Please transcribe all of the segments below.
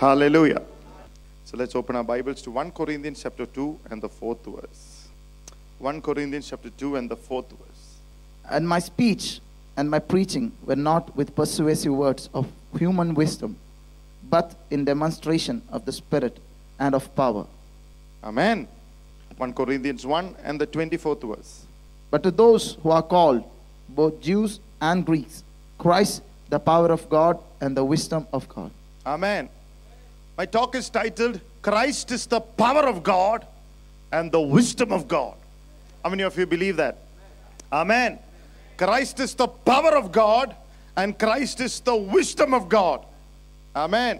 Hallelujah. So let's open our Bibles to 1 Corinthians chapter 2 and the fourth verse. 1 Corinthians chapter 2 and the fourth verse. And my speech and my preaching were not with persuasive words of human wisdom, but in demonstration of the Spirit and of power. Amen. 1 Corinthians 1 and the 24th verse. But to those who are called, both Jews and Greeks, Christ, the power of God and the wisdom of God. Amen. My talk is titled Christ is the power of God and the wisdom of God. How many of you believe that? Amen. Christ is the power of God and Christ is the wisdom of God. Amen.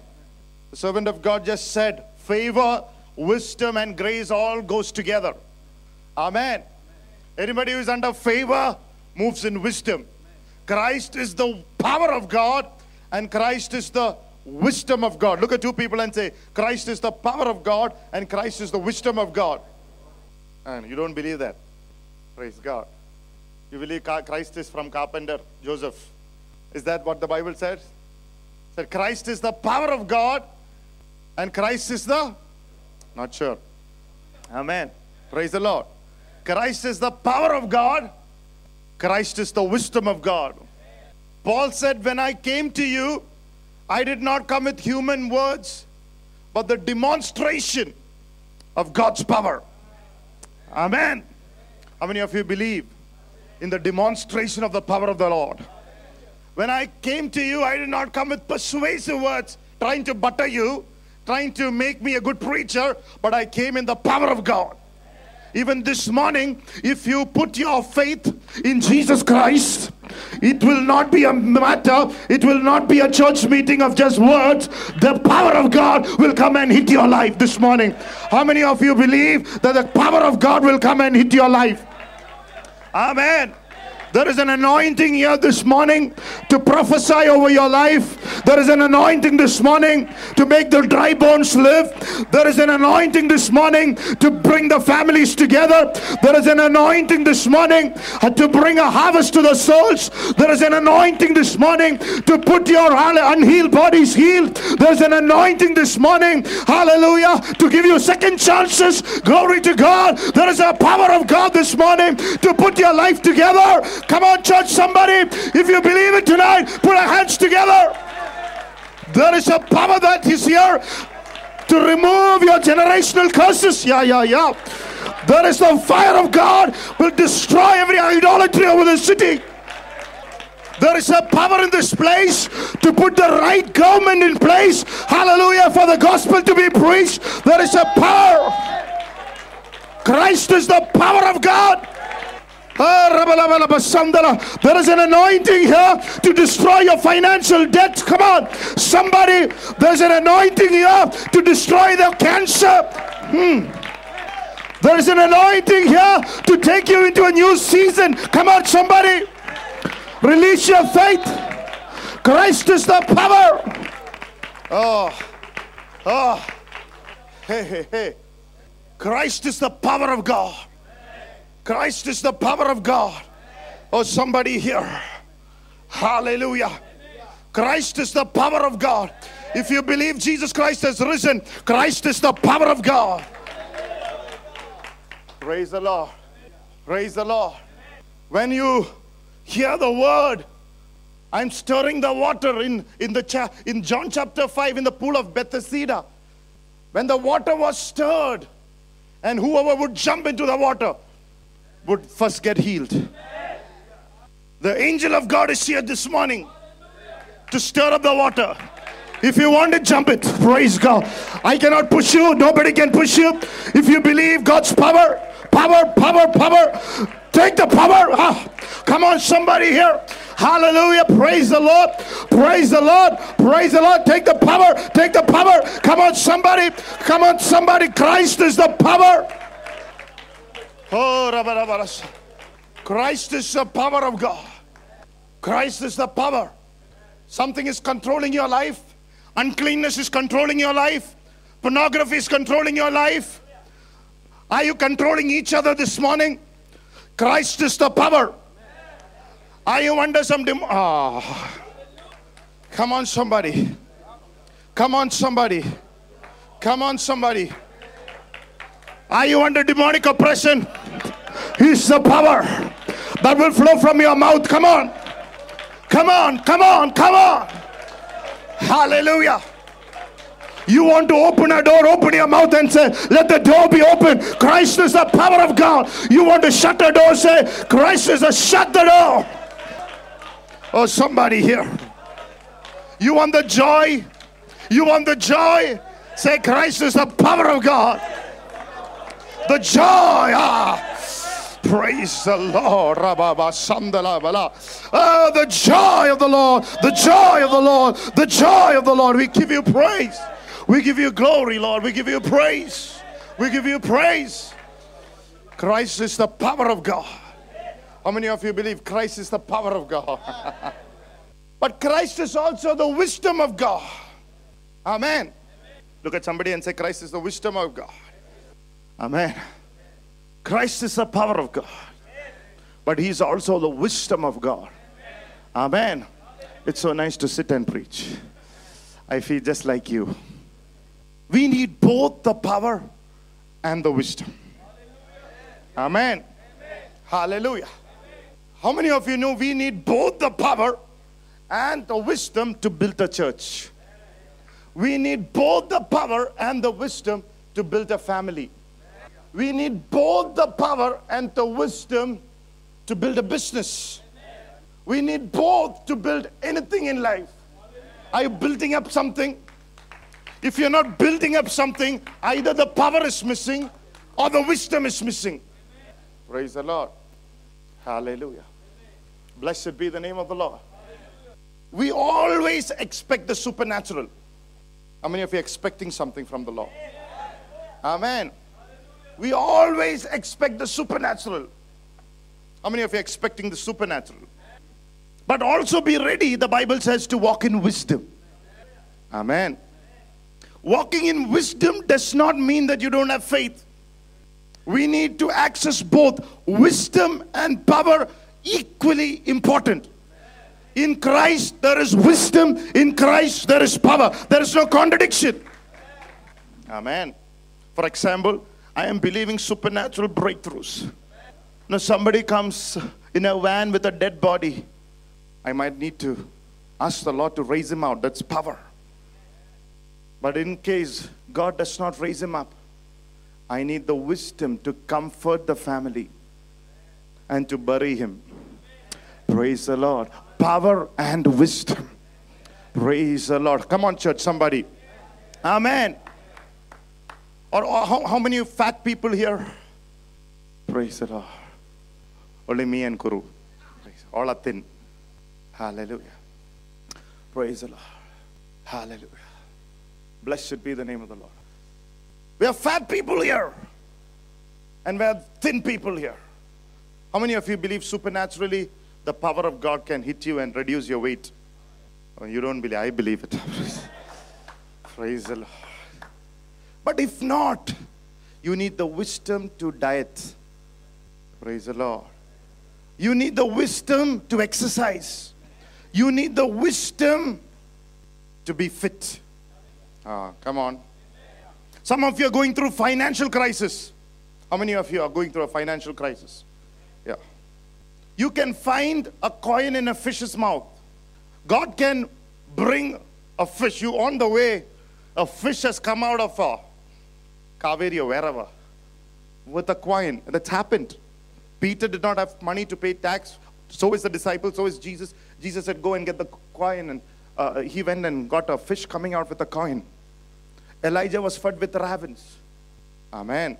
The servant of God just said, favor, wisdom, and grace all goes together. Amen. Anybody who is under favor moves in wisdom. Christ is the power of God and Christ is the wisdom of God. Look at two people and say, Christ is the power of God and Christ is the wisdom of God. And you don't believe that. Praise God. You believe Christ is from carpenter Joseph. Is that what the Bible says? That Christ is the power of God and Christ is the not sure. Amen. Praise the Lord. Christ is the power of God. Christ is the wisdom of God. Paul said, When I came to you, I did not come with human words, but the demonstration of God's power. Amen. How many of you believe in the demonstration of the power of the Lord? When I came to you, I did not come with persuasive words, trying to butter you, trying to make me a good preacher, but I came in the power of God. Even this morning, if you put your faith in Jesus Christ, it will not be a matter, it will not be a church meeting of just words. The power of God will come and hit your life this morning. How many of you believe that the power of God will come and hit your life? Amen. There is an anointing here this morning to prophesy over your life. There is an anointing this morning to make the dry bones live. There is an anointing this morning to bring the families together. There is an anointing this morning uh, to bring a harvest to the souls. There is an anointing this morning to put your unhealed bodies healed. There's an anointing this morning, hallelujah, to give you second chances. Glory to God. There is a power of God this morning to put your life together. Come on, church, somebody. If you believe it tonight, put our hands together. There is a power that is here to remove your generational curses. Yeah, yeah, yeah. There is the fire of God will destroy every idolatry over the city. There is a power in this place to put the right government in place. Hallelujah. For the gospel to be preached. There is a power. Christ is the power of God. Ah, There is an anointing here to destroy your financial debt. Come on, somebody. There's an anointing here to destroy the cancer. Hmm. There is an anointing here to take you into a new season. Come on, somebody. Release your faith. Christ is the power. Oh, oh, hey, hey, hey. Christ is the power of God. Christ is the power of God. Oh, somebody here. Hallelujah. Christ is the power of God. If you believe Jesus Christ has risen, Christ is the power of God. Praise the Lord. Praise the Lord. When you hear the word, I'm stirring the water in, in, the cha- in John chapter 5 in the pool of Bethesda. When the water was stirred, and whoever would jump into the water would first get healed. The angel of God is here this morning to stir up the water. If you want to jump it, praise God. I cannot push you, nobody can push you. If you believe God's power, power, power, power, take the power. Ah, come on, somebody here. Hallelujah. Praise the Lord. Praise the Lord. Praise the Lord. Take the power. Take the power. Come on, somebody. Come on, somebody. Christ is the power. Oh. Christ is the power of God. Christ is the power. Something is controlling your life. Uncleanness is controlling your life. Pornography is controlling your life. Are you controlling each other this morning? Christ is the power. Are you under some dem- ah. Come on, somebody. Come on, somebody. Come on, somebody. Are you under demonic oppression? He's the power that will flow from your mouth. Come on. Come on, come on, come on. Hallelujah. You want to open a door, open your mouth and say, Let the door be open. Christ is the power of God. You want to shut the door, say, Christ is the shut the door. Oh, somebody here. You want the joy? You want the joy? Say, Christ is the power of God. The joy. Ah. Praise the Lord. Oh, the joy of the Lord. The joy of the Lord. The joy of the Lord. We give you praise. We give you glory, Lord. We give you praise. We give you praise. Christ is the power of God. How many of you believe Christ is the power of God? but Christ is also the wisdom of God. Amen. Look at somebody and say, Christ is the wisdom of God. Amen. Christ is the power of God. But He is also the wisdom of God. Amen. It's so nice to sit and preach. I feel just like you. We need both the power and the wisdom. Amen. Hallelujah. How many of you know we need both the power and the wisdom to build a church? We need both the power and the wisdom to build a family. We need both the power and the wisdom to build a business. We need both to build anything in life. Are you building up something? If you're not building up something, either the power is missing or the wisdom is missing. Praise the Lord. Hallelujah. Blessed be the name of the Lord. We always expect the supernatural. How many of you are expecting something from the Lord? Amen. We always expect the supernatural. How many of you are expecting the supernatural? But also be ready, the Bible says, to walk in wisdom. Amen. Walking in wisdom does not mean that you don't have faith. We need to access both wisdom and power equally important. In Christ, there is wisdom. In Christ, there is power. There is no contradiction. Amen. For example, I am believing supernatural breakthroughs. Now, somebody comes in a van with a dead body. I might need to ask the Lord to raise him out. That's power. But in case God does not raise him up, I need the wisdom to comfort the family and to bury him. Praise the Lord. Power and wisdom. Praise the Lord. Come on, church, somebody. Amen. Or, or how, how many fat people here? Praise the Lord. Only me and Guru. Praise- All are thin. Hallelujah. Praise the Lord. Hallelujah. Blessed be the name of the Lord. We have fat people here. And we have thin people here. How many of you believe supernaturally the power of God can hit you and reduce your weight? Oh, you don't believe. I believe it. Praise the Lord. But if not, you need the wisdom to diet. Praise the Lord. You need the wisdom to exercise. You need the wisdom to be fit. Ah, come on. Some of you are going through financial crisis. How many of you are going through a financial crisis? Yeah. You can find a coin in a fish's mouth. God can bring a fish. You on the way, a fish has come out of a Kaveri or wherever with a coin. That's happened. Peter did not have money to pay tax. So is the disciple. So is Jesus. Jesus said, "Go and get the coin," and uh, he went and got a fish coming out with a coin. Elijah was fed with ravens. Amen.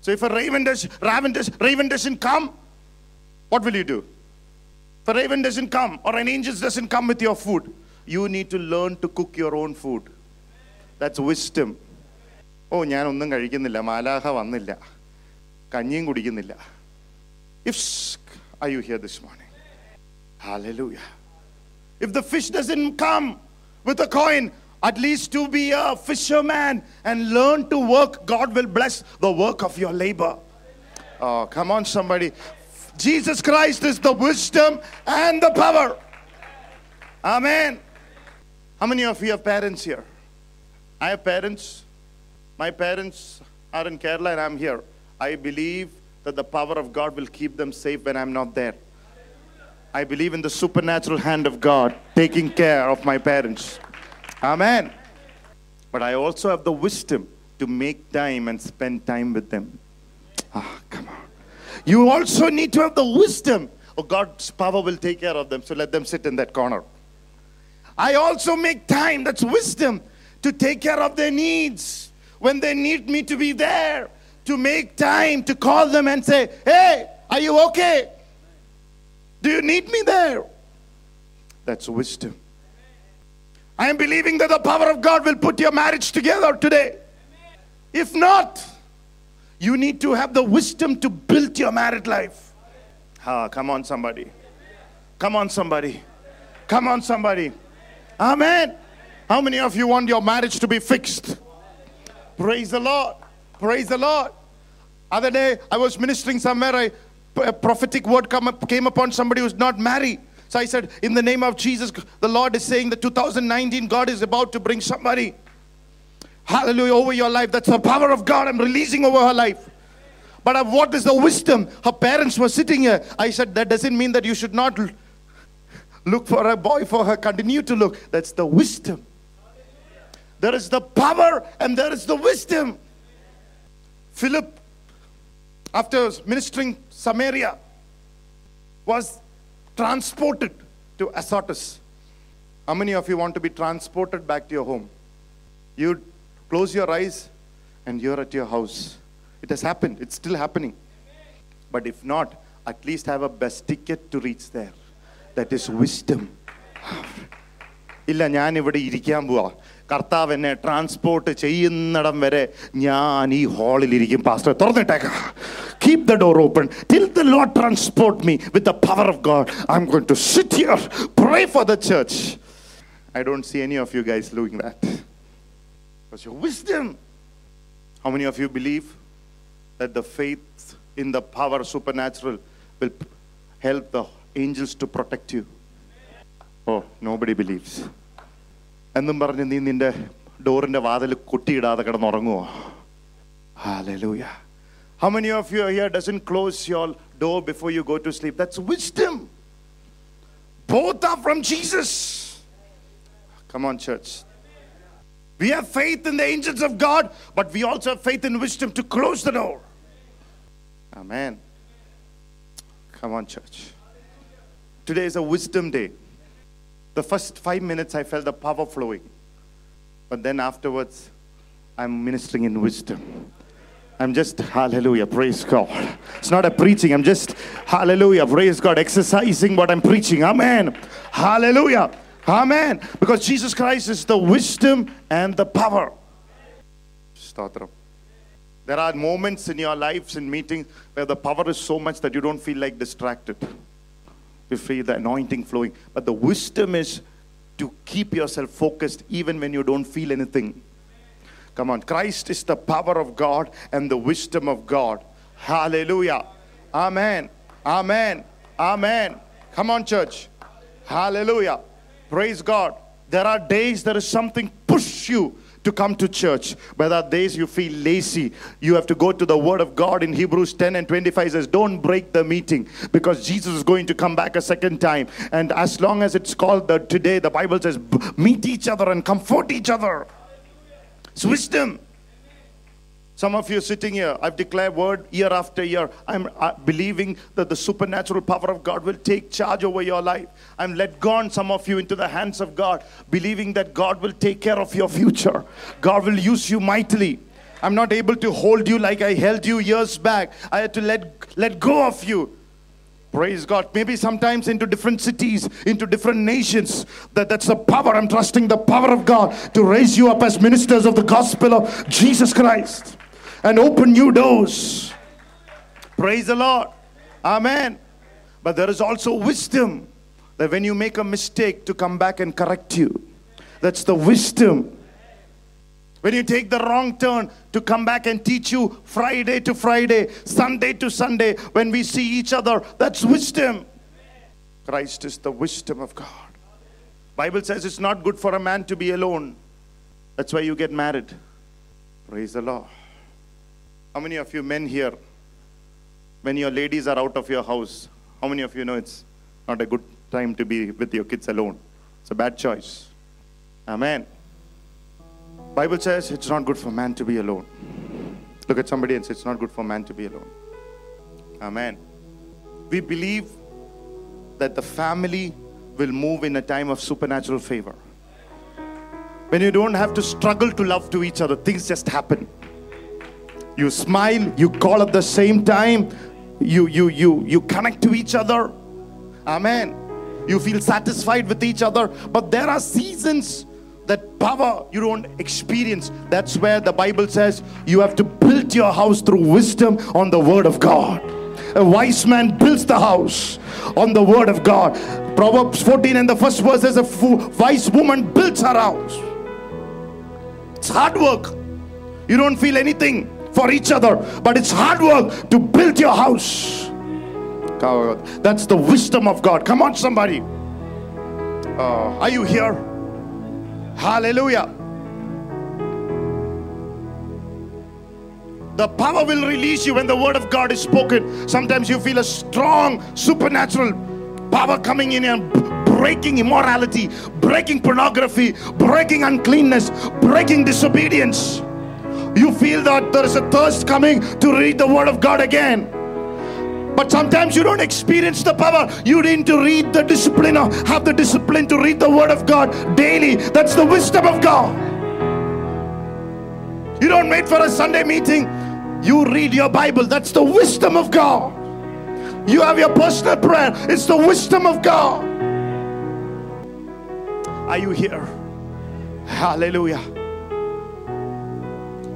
So if a raven does, raven does, raven doesn't come, what will you do? If a raven doesn't come or an angel doesn't come with your food, you need to learn to cook your own food. That's wisdom. ഓ ഞാനൊന്നും കഴിക്കുന്നില്ല മാലാഹ വന്നില്ല കഞ്ഞിയും കുടിക്കുന്നില്ല if are you here this morning? Hallelujah. If the fish doesn't come with a coin, at least to be a fisherman and learn to work, God will bless the work of your labor. Oh, come on, somebody. Jesus Christ is the wisdom and the power. Amen. How many of you have parents here? I have parents. My parents are in Kerala and I'm here. I believe that the power of God will keep them safe when I'm not there. I believe in the supernatural hand of God taking care of my parents. Amen. But I also have the wisdom to make time and spend time with them. Ah, come on. You also need to have the wisdom. Oh, God's power will take care of them, so let them sit in that corner. I also make time, that's wisdom, to take care of their needs. When they need me to be there, to make time to call them and say, Hey, are you okay? Do you need me there? That's wisdom. I am believing that the power of God will put your marriage together today. If not, you need to have the wisdom to build your married life. Ah, come on, somebody. Come on, somebody. Come on, somebody. Amen. How many of you want your marriage to be fixed? Praise the Lord. Praise the Lord. Other day, I was ministering somewhere. I, a prophetic word come up, came upon somebody who's not married. So I said, in the name of Jesus, the Lord is saying that 2019, God is about to bring somebody. Hallelujah over your life. That's the power of God I'm releasing over her life. But uh, what is the wisdom? Her parents were sitting here. I said, that doesn't mean that you should not look for a boy for her. Continue to look. That's the wisdom there is the power and there is the wisdom. Philip, after ministering Samaria, was transported to Azotus. How many of you want to be transported back to your home? You close your eyes and you're at your house. It has happened, it's still happening. But if not, at least have a bus ticket to reach there. That is wisdom. ഇല്ല ഞാൻ ഇവിടെ ഇരിക്കാൻ പോവാ കർത്താവ് എന്നെ transport ചെയ്യുന്നിടം വരെ ഞാൻ ഈ ഹാളിൽ ഇരിക്കും pastor തുറന്നിട്ടേക്കാം keep the door open till the load transport me with the power of God I'm going to sit here pray for the church I don't see any of you guys doing that Because your wisdom. How many of you believe that the faith in the power supernatural will p- help the angels to protect you? Oh, nobody believes. എന്നും പറഞ്ഞ് നീ നിന്റെ ഡോറിന്റെ വാതിൽ കുട്ടിയിടാതെ കിടന്നുറങ്ങുമോ Hallelujah. How many of you here doesn't close your door before you go to sleep? That's wisdom. Both are from Jesus. Come on, church. We have faith in the angels of God, but we also have faith and wisdom to close the door. Amen. Come on, church. Today is a wisdom day. The first five minutes I felt the power flowing. But then afterwards, I'm ministering in wisdom. I'm just, hallelujah, praise God. It's not a preaching, I'm just, hallelujah, praise God, exercising what I'm preaching. Amen. Hallelujah. Amen. Because Jesus Christ is the wisdom and the power. There are moments in your lives in meetings where the power is so much that you don't feel like distracted. You feel the anointing flowing. But the wisdom is to keep yourself focused even when you don't feel anything. Come on. Christ is the power of God and the wisdom of God. Hallelujah. Amen. Amen. Amen. Come on, church. Hallelujah. Praise God. There are days there is something push you to come to church. But there are days you feel lazy. You have to go to the word of God in Hebrews 10 and 25 says, Don't break the meeting because Jesus is going to come back a second time. And as long as it's called the today, the Bible says, meet each other and comfort each other. It's wisdom. Some of you sitting here, I've declared word year after year. I'm uh, believing that the supernatural power of God will take charge over your life. I'm let gone some of you into the hands of God, believing that God will take care of your future. God will use you mightily. I'm not able to hold you like I held you years back. I had to let, let go of you. Praise God. Maybe sometimes into different cities, into different nations. That, that's the power. I'm trusting the power of God to raise you up as ministers of the gospel of Jesus Christ and open new doors. Praise the Lord. Amen. But there is also wisdom that when you make a mistake to come back and correct you. That's the wisdom. When you take the wrong turn to come back and teach you Friday to Friday, Sunday to Sunday, when we see each other, that's wisdom. Christ is the wisdom of God. Bible says it's not good for a man to be alone. That's why you get married. Praise the Lord. How many of you men here, when your ladies are out of your house, how many of you know it's not a good time to be with your kids alone? It's a bad choice. Amen. Bible says it's not good for man to be alone. Look at somebody and say it's not good for man to be alone. Amen. We believe that the family will move in a time of supernatural favor. When you don't have to struggle to love to each other, things just happen. You smile, you call at the same time, you you you you connect to each other. Amen. You feel satisfied with each other, but there are seasons that power you don't experience. That's where the Bible says you have to build your house through wisdom on the word of God. A wise man builds the house on the word of God. Proverbs 14 and the first verse says, A wise woman builds her house. It's hard work. You don't feel anything for each other, but it's hard work to build your house. That's the wisdom of God. Come on, somebody. Uh, are you here? Hallelujah. The power will release you when the word of God is spoken. Sometimes you feel a strong supernatural power coming in and breaking immorality, breaking pornography, breaking uncleanness, breaking disobedience. You feel that there is a thirst coming to read the word of God again. But sometimes you don't experience the power. You need to read the discipline, or have the discipline to read the word of God daily. That's the wisdom of God. You don't wait for a Sunday meeting. You read your Bible. That's the wisdom of God. You have your personal prayer. It's the wisdom of God. Are you here? Hallelujah.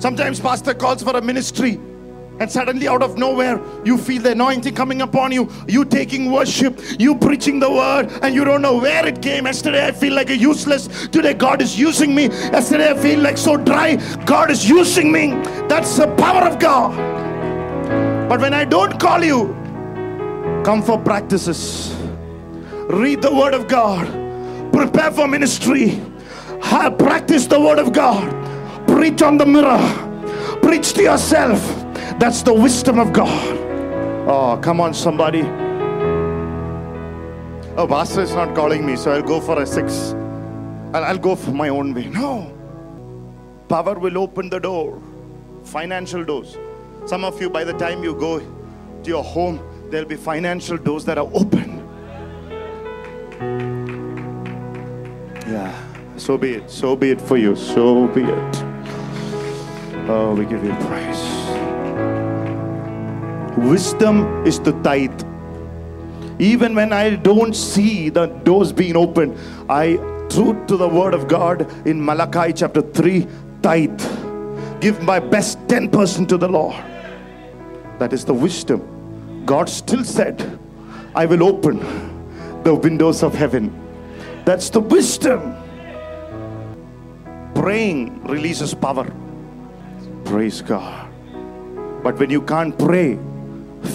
Sometimes pastor calls for a ministry and suddenly out of nowhere you feel the anointing coming upon you. You taking worship you preaching the word and you don't know where it came. Yesterday i feel like a useless. Today god is using me. Yesterday i feel like so dry. God is using me. That's the power of god. But when i don't call you come for practices. Read the word of god. Prepare for ministry. Practice the word of god preach on the mirror. Preach to yourself. That's the wisdom of god. Oh come on somebody. Oh pastor is not calling me so i'll go for a six. I'll, I'll go for my own way. No. Power will open the door. Financial doors. Some of you by the time you go to your home there'll be financial doors that are open. Yeah. So be it. So be it for you. So be it oh we give you praise. Wisdom is the tithe. Even when i don't see the doors being opened i true to the word of god in malachi chapter 3 tithe. Give my best 10% to the lord. That is the wisdom god still said i will open the windows of heaven. That's the wisdom. Praying releases power praise god. But when you can't pray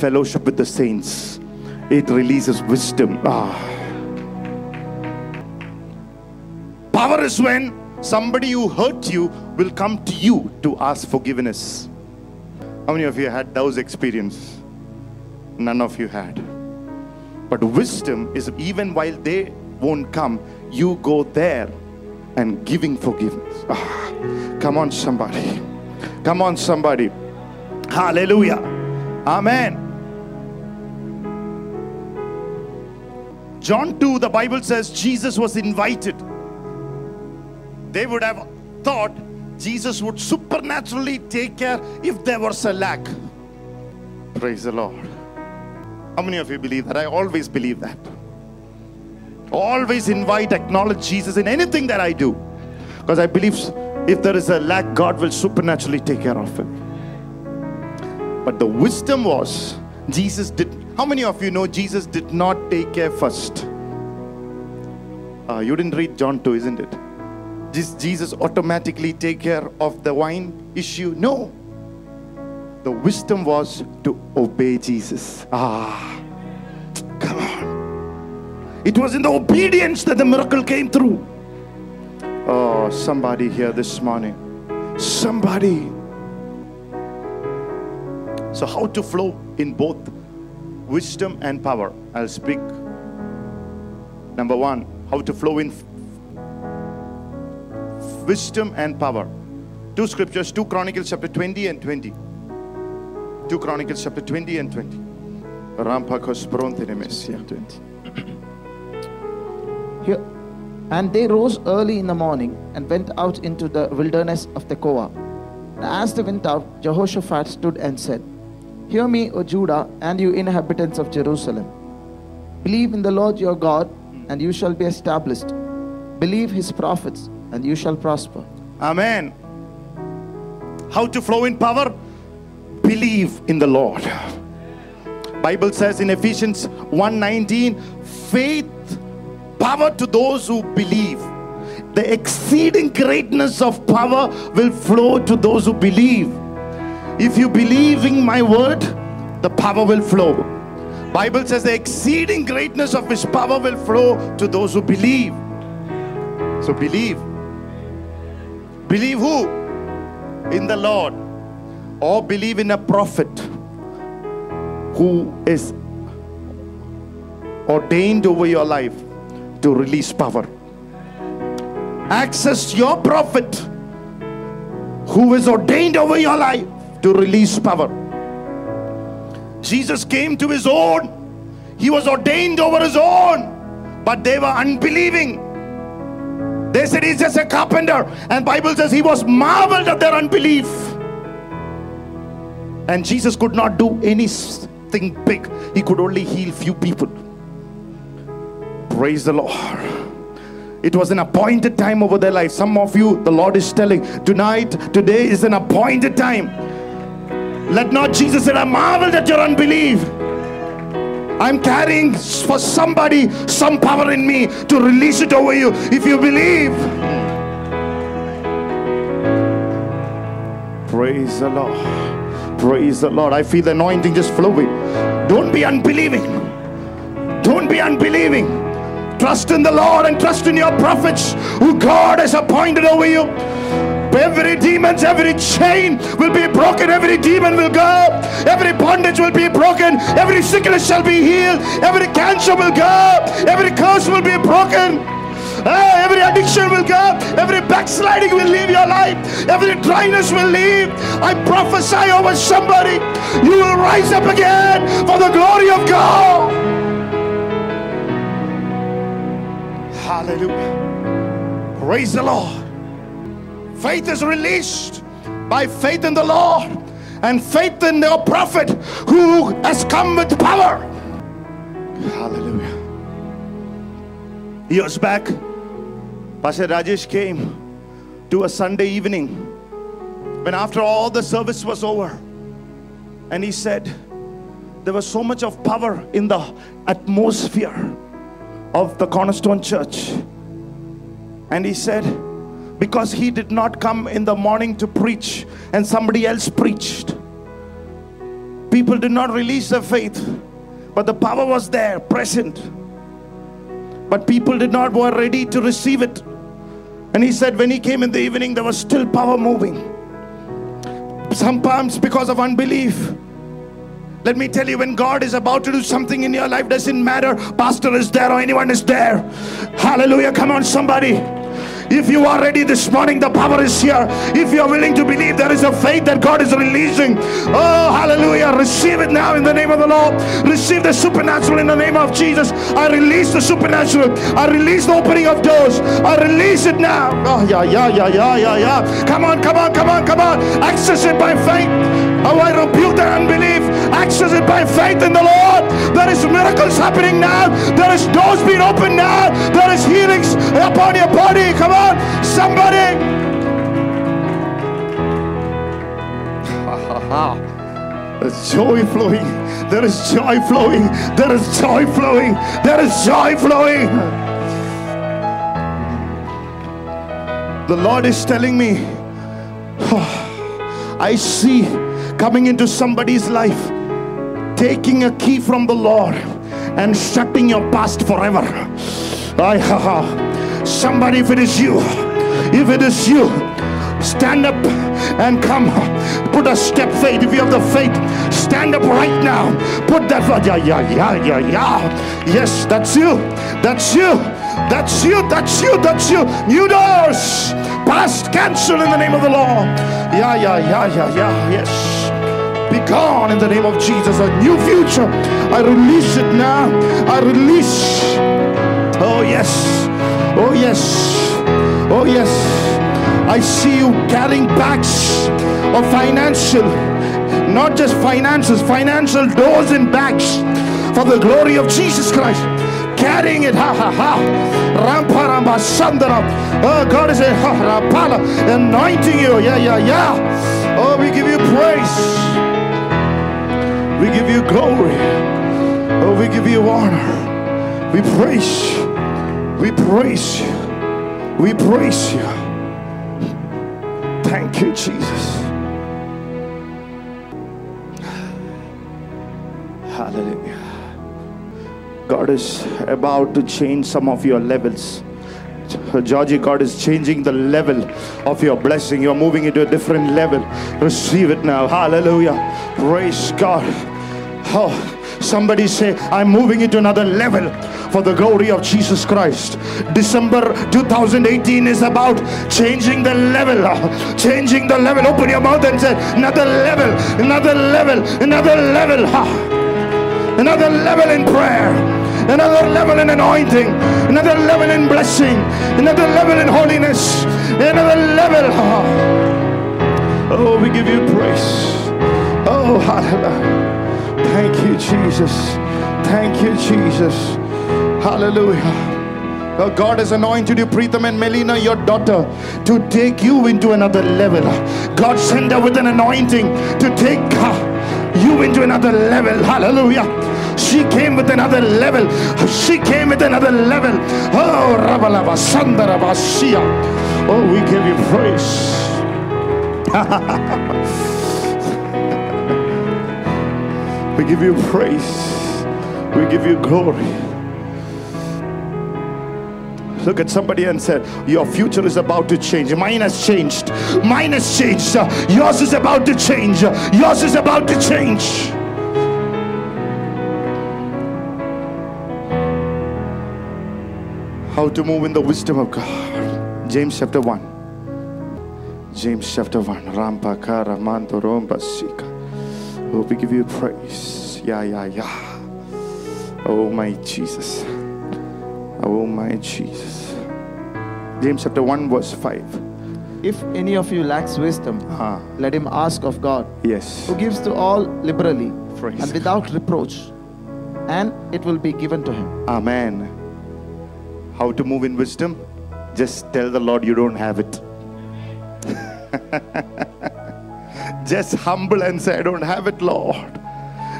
fellowship with the saints it releases wisdom. Ah. Power is when somebody who hurt you will come to you to ask forgiveness. How many of you had those experience? None of you had. But wisdom is even while they won't come you go there and giving forgiveness. Ah, come on somebody come on somebody hallelujah amen John 2, the Bible says Jesus was invited. They would have thought Jesus would supernaturally take care if there was a lack. Praise the Lord. How many of you believe that? I always believe that. Always invite, acknowledge Jesus in anything that I do. Because I believe if there is a lack, God will supernaturally take care of it. But the wisdom was Jesus did. How many of you know Jesus did not take care first? Uh, you didn't read John 2, isn't it? Does Jesus automatically take care of the wine issue? No. The wisdom was to obey Jesus. Ah, come on. It was in the obedience that the miracle came through. Oh, somebody here this morning. Somebody. So, how to flow in both wisdom and power? I'll speak. Number one, how to flow in wisdom and power. Two scriptures, 2 Chronicles chapter 20 and 20. 2 Chronicles chapter 20 and 20. Rampakos. 20. Here, and they rose early in the morning and went out into the wilderness of Tekoa. And as they went out, Jehoshaphat stood and said, Hear me, O Judah, and you inhabitants of Jerusalem. Believe in the Lord your God, and you shall be established. Believe his prophets, and you shall prosper. Amen. How to flow in power? Believe in the Lord. Bible says in Ephesians 1:19, faith power to those who believe. The exceeding greatness of power will flow to those who believe. If you believe in my word, the power will flow. Bible says the exceeding greatness of his power will flow to those who believe. So believe. Believe who? In the Lord. Or believe in a prophet who is ordained over your life to release power. Access your prophet who is ordained over your life to release power. Jesus came to his own, he was ordained over his own, but they were unbelieving. They said he's just a carpenter, and Bible says he was marveled at their unbelief. And Jesus could not do anything big. He could only heal few people. Praise the Lord. It was an appointed time over their life. Some of you, the Lord is telling, tonight, today is an appointed time. Let not Jesus say, I marveled at your unbelief. I'm carrying for somebody some power in me to release it over you if you believe. Praise the Lord. Praise the Lord. I feel the anointing just flowing. Don't be unbelieving. Don't be unbelieving. Trust in the Lord and trust in your prophets who God has appointed over you. Every demons, every chain will be broken, every demon will go, every bondage will be broken, every sickness shall be healed, every cancer will go, every curse will be broken. Ah, every addiction will go, every backsliding will leave your life, every dryness will leave. I prophesy over somebody, you will rise up again for the glory of God. Hallelujah. Praise the Lord. Faith is released by faith in the Lord and faith in the prophet who has come with power. Hallelujah. Years back, Pastor Rajesh came to a Sunday evening when after all the service was over and he said there was so much of power in the atmosphere of the Cornerstone Church. And he said, because he did not come in the morning to preach and somebody else preached, people did not release their faith, but the power was there, present. But people did not were ready to receive it. And he said, when he came in the evening, there was still power moving. Sometimes because of unbelief, let me tell you, when God is about to do something in your life, doesn't matter, pastor is there or anyone is there. Hallelujah. Come on, somebody. If you are ready this morning, the power is here. If you are willing to believe, there is a faith that God is releasing. Oh, hallelujah. Receive it now in the name of the Lord. Receive the supernatural in the name of Jesus. I release the supernatural. I release the opening of doors. I release it now. Oh, yeah, yeah, yeah, yeah, yeah, yeah. Come on, come on, come on, come on. Access it by faith. Oh, I rebuke that unbelief. Access it by faith in the Lord. There is miracles happening now. There is doors being opened now. There is healings upon your body. Come on, somebody. There's joy flowing. There is joy flowing. There is joy flowing. There is joy flowing. The Lord is telling me, oh, I see coming into somebody's life, taking a key from the Lord, and shutting your past forever. I, ha, ha. Somebody, if it is you, if it is you, stand up and come. Put a step faith. If you have the faith, stand up right now. Put that. Yeah, yeah, yeah, yeah, yeah. Yes, that's you. That's you. That's you. That's you. That's you. New doors. Past cancel in the name of the Lord. Yeah, yeah, yeah, yeah, yeah. Yes be gone in the name of Jesus. A new future. I release it now. I release. Oh, yes. Yes. Oh, yes. I see you carrying bags of financial, not just finances, financial doors and bags for the glory of Jesus Christ. Carrying it, ha ha ha. Ramparamba Sandara. Oh, God is a ha, rapala, anointing you. Yeah, yeah, yeah. Oh, we give you praise. We give you glory. Oh, we give you honor. We praise. We praise you. We praise you. Thank you, Jesus. Hallelujah. God is about to change some of your levels. Georgie, God is changing the level of your blessing. You're moving into a different level. Receive it now. Hallelujah. Praise God. Oh, somebody say, I'm moving into another level for the glory of Jesus Christ. December 2018 is about changing the level, changing the level. Open your mouth and say, another level, another level, another level, another level in prayer, another level in anointing, another level in blessing, another level in holiness, another level. Oh, we give you praise. Oh, hallelujah. Thank you, Jesus. Thank you, Jesus. Hallelujah. God has anointed you, Preetham and Melina, your daughter, to take you into another level. God sent her with an anointing to take you into another level. Hallelujah. She came with another level. She came with another level. Oh, Rabalava Sandarava Shia. Oh, we give you praise. We give you praise. We give you glory. Look at somebody and said, Your future is about to change. Mine has changed. Mine has changed. Yours is about to change. Yours is about to change. How to move in the wisdom of God. James chapter 1. James chapter 1. Rampa romba sika. Oh, we give you praise. Yeah, yeah, yeah. Oh, my Jesus. Oh, my Jesus. James chapter 1, verse 5. If any of you lacks wisdom, Ah, let him ask of God, yes. who gives to all liberally Praise and without reproach, and it will be given to him. Amen. How to move in wisdom? Just tell the Lord you don't have it. Just humble and say, I don't have it, Lord.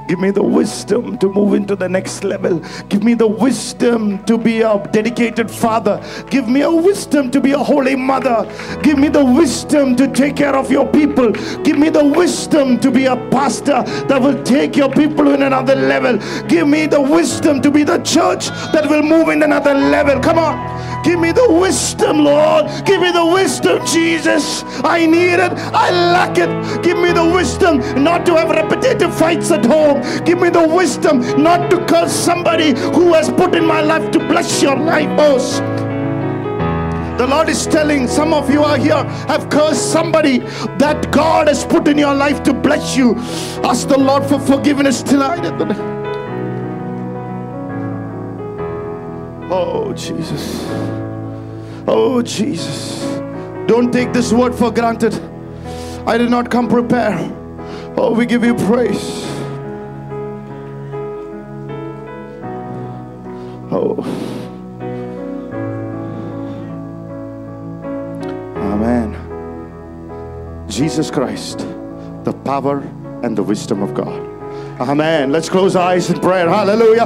Give me the wisdom to move into the next level. Give me the wisdom to be a dedicated father. Give me a wisdom to be a holy mother. Give me the wisdom to take care of your people. Give me the wisdom to be a pastor that will take your people in another level. Give me the wisdom to be the church that will move in another level. Come on. Give me the wisdom, Lord. Give me the wisdom, Jesus. I need it. I lack it. Give me the wisdom not to have repetitive fights at home. Give me the wisdom not to curse somebody who has put in my life to bless your life. Oh, the Lord is telling some of you are here have cursed somebody that God has put in your life to bless you. Ask the Lord for forgiveness tonight. Oh, Jesus. Oh, Jesus. Don't take this word for granted. I did not come prepared. Oh, we give you praise. Jesus Christ, the power and the wisdom of God. Amen. Let's close eyes in prayer. Hallelujah.